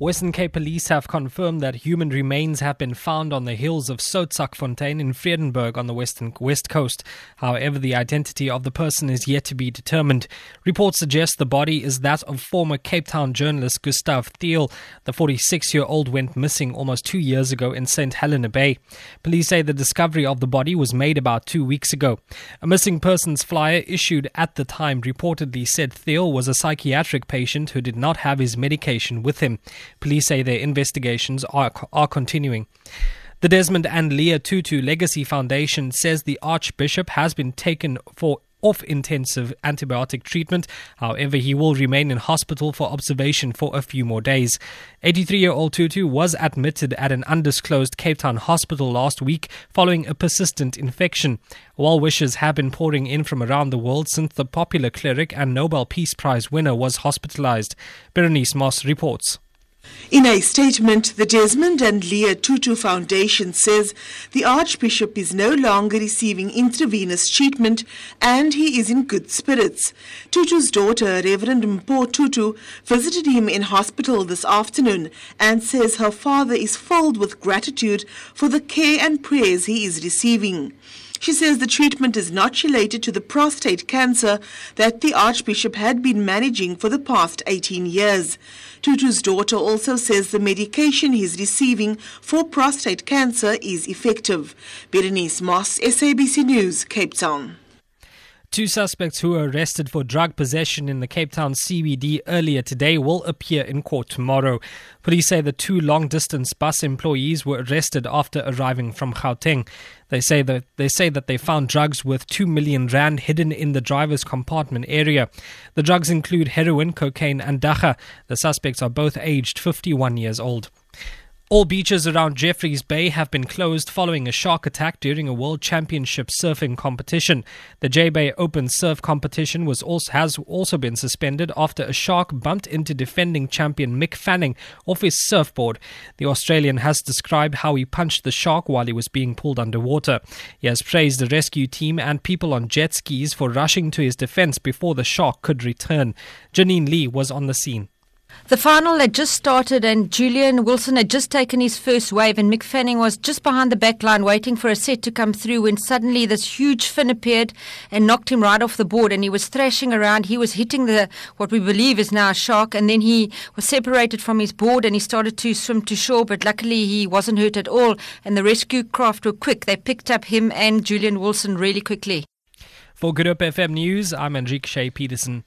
Western Cape Police have confirmed that human remains have been found on the hills of Soutsakfontein in Vredenburg on the western west coast. However, the identity of the person is yet to be determined. Reports suggest the body is that of former Cape Town journalist Gustav Thiel. The 46-year-old went missing almost two years ago in St. Helena Bay. Police say the discovery of the body was made about two weeks ago. A missing persons flyer issued at the time reportedly said Thiel was a psychiatric patient who did not have his medication with him. Police say their investigations are, are continuing. The Desmond and Leah Tutu Legacy Foundation says the Archbishop has been taken for off intensive antibiotic treatment. However, he will remain in hospital for observation for a few more days. 83 year old Tutu was admitted at an undisclosed Cape Town hospital last week following a persistent infection. Well wishes have been pouring in from around the world since the popular cleric and Nobel Peace Prize winner was hospitalized. Berenice Moss reports. In a statement, the Desmond and Leah Tutu Foundation says the Archbishop is no longer receiving intravenous treatment and he is in good spirits. Tutu's daughter, Reverend Mpho Tutu, visited him in hospital this afternoon and says her father is filled with gratitude for the care and prayers he is receiving. She says the treatment is not related to the prostate cancer that the Archbishop had been managing for the past 18 years. Tutu's daughter also says the medication he's receiving for prostate cancer is effective. Berenice Moss, SABC News, Cape Town. Two suspects who were arrested for drug possession in the Cape Town CBD earlier today will appear in court tomorrow. Police say the two long distance bus employees were arrested after arriving from Gauteng. They say that they say that they found drugs worth 2 million rand hidden in the driver's compartment area. The drugs include heroin, cocaine and dagga. The suspects are both aged 51 years old. All beaches around Jeffreys Bay have been closed following a shark attack during a World Championship surfing competition. The J Bay Open Surf competition was also, has also been suspended after a shark bumped into defending champion Mick Fanning off his surfboard. The Australian has described how he punched the shark while he was being pulled underwater. He has praised the rescue team and people on jet skis for rushing to his defense before the shark could return. Janine Lee was on the scene. The final had just started and Julian Wilson had just taken his first wave and Mick Fanning was just behind the back line waiting for a set to come through when suddenly this huge fin appeared and knocked him right off the board and he was thrashing around. He was hitting the what we believe is now a shark and then he was separated from his board and he started to swim to shore but luckily he wasn't hurt at all and the rescue craft were quick. They picked up him and Julian Wilson really quickly. For Good Hope FM News, I'm Enrique Shea Peterson.